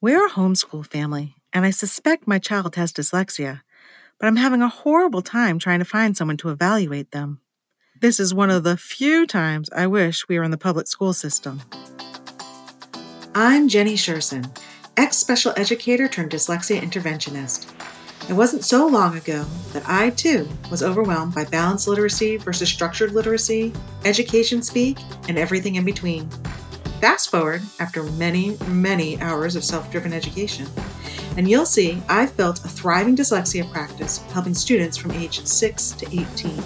We're a homeschool family, and I suspect my child has dyslexia, but I'm having a horrible time trying to find someone to evaluate them. This is one of the few times I wish we were in the public school system. I'm Jennie Sherson, ex special educator turned dyslexia interventionist. It wasn't so long ago that I, too, was overwhelmed by balanced literacy versus structured literacy, education speak, and everything in between. Fast forward after many, many hours of self driven education, and you'll see I've built a thriving dyslexia practice helping students from age 6 to 18.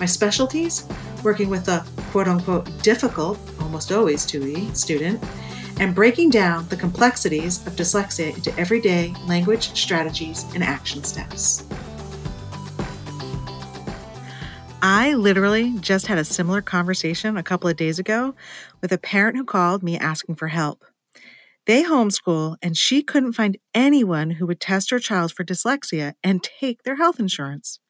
My specialties working with the quote unquote difficult, almost always 2E student, and breaking down the complexities of dyslexia into everyday language strategies and action steps. I literally just had a similar conversation a couple of days ago with a parent who called me asking for help. They homeschool, and she couldn't find anyone who would test her child for dyslexia and take their health insurance.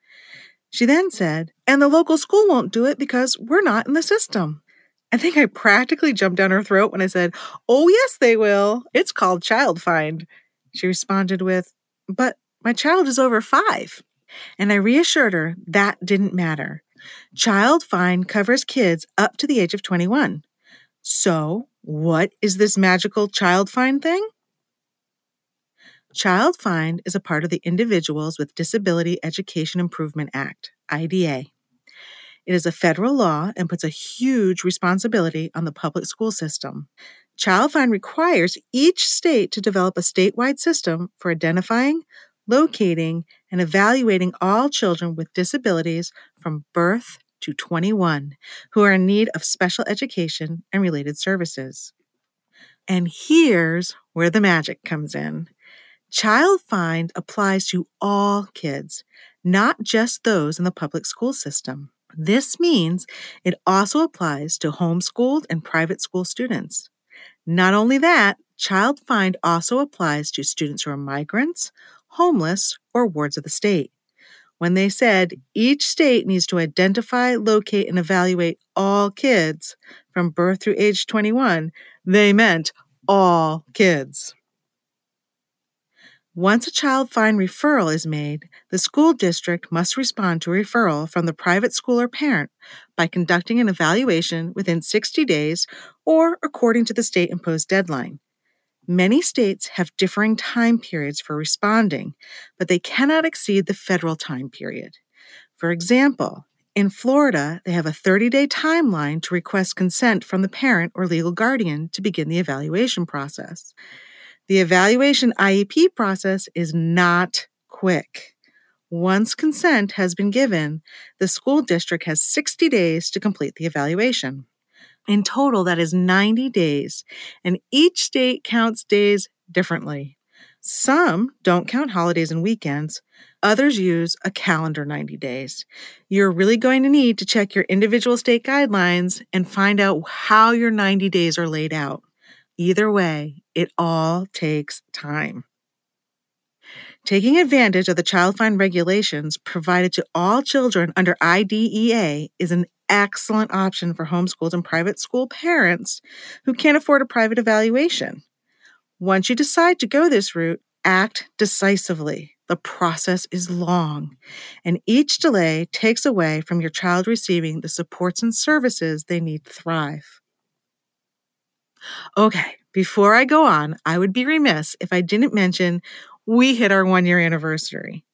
She then said, and the local school won't do it because we're not in the system. I think I practically jumped down her throat when I said, Oh, yes, they will. It's called Child Find. She responded with, But my child is over five. And I reassured her that didn't matter. Child Find covers kids up to the age of 21. So, what is this magical Child Find thing? Child Find is a part of the Individuals with Disability Education Improvement Act, IDEA. It is a federal law and puts a huge responsibility on the public school system. Child Find requires each state to develop a statewide system for identifying, locating, and evaluating all children with disabilities from birth to 21 who are in need of special education and related services. And here's where the magic comes in. Child Find applies to all kids, not just those in the public school system. This means it also applies to homeschooled and private school students. Not only that, Child Find also applies to students who are migrants, homeless, or wards of the state. When they said each state needs to identify, locate, and evaluate all kids from birth through age 21, they meant all kids. Once a child find referral is made, the school district must respond to a referral from the private school or parent by conducting an evaluation within 60 days or according to the state imposed deadline. Many states have differing time periods for responding, but they cannot exceed the federal time period. For example, in Florida, they have a 30 day timeline to request consent from the parent or legal guardian to begin the evaluation process. The evaluation IEP process is not quick. Once consent has been given, the school district has 60 days to complete the evaluation. In total, that is 90 days, and each state counts days differently. Some don't count holidays and weekends, others use a calendar 90 days. You're really going to need to check your individual state guidelines and find out how your 90 days are laid out. Either way, it all takes time. Taking advantage of the Child Find regulations provided to all children under IDEA is an excellent option for homeschooled and private school parents who can't afford a private evaluation. Once you decide to go this route, act decisively. The process is long, and each delay takes away from your child receiving the supports and services they need to thrive. Okay, before I go on, I would be remiss if I didn't mention we hit our one year anniversary.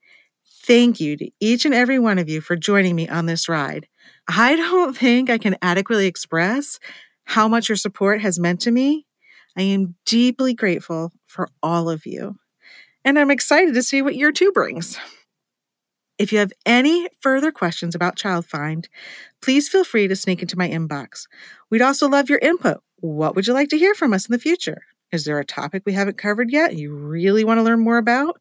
Thank you to each and every one of you for joining me on this ride. I don't think I can adequately express how much your support has meant to me. I am deeply grateful for all of you, and I'm excited to see what year two brings. If you have any further questions about Child Find, please feel free to sneak into my inbox. We'd also love your input. What would you like to hear from us in the future? Is there a topic we haven't covered yet you really want to learn more about?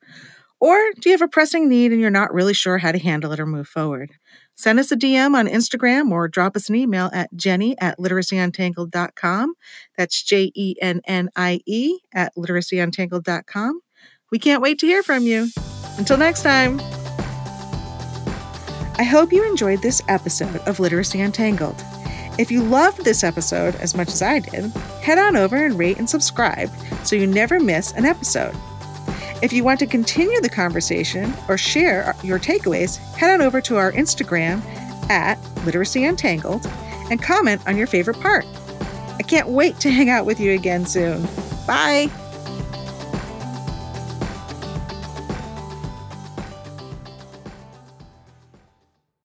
Or do you have a pressing need and you're not really sure how to handle it or move forward? Send us a DM on Instagram or drop us an email at jennie at literacyuntangled.com. That's J E N N I E at literacyuntangled.com. We can't wait to hear from you. Until next time. I hope you enjoyed this episode of Literacy Untangled. If you loved this episode as much as I did, head on over and rate and subscribe so you never miss an episode. If you want to continue the conversation or share your takeaways, head on over to our Instagram at Literacy Untangled and comment on your favorite part. I can't wait to hang out with you again soon. Bye.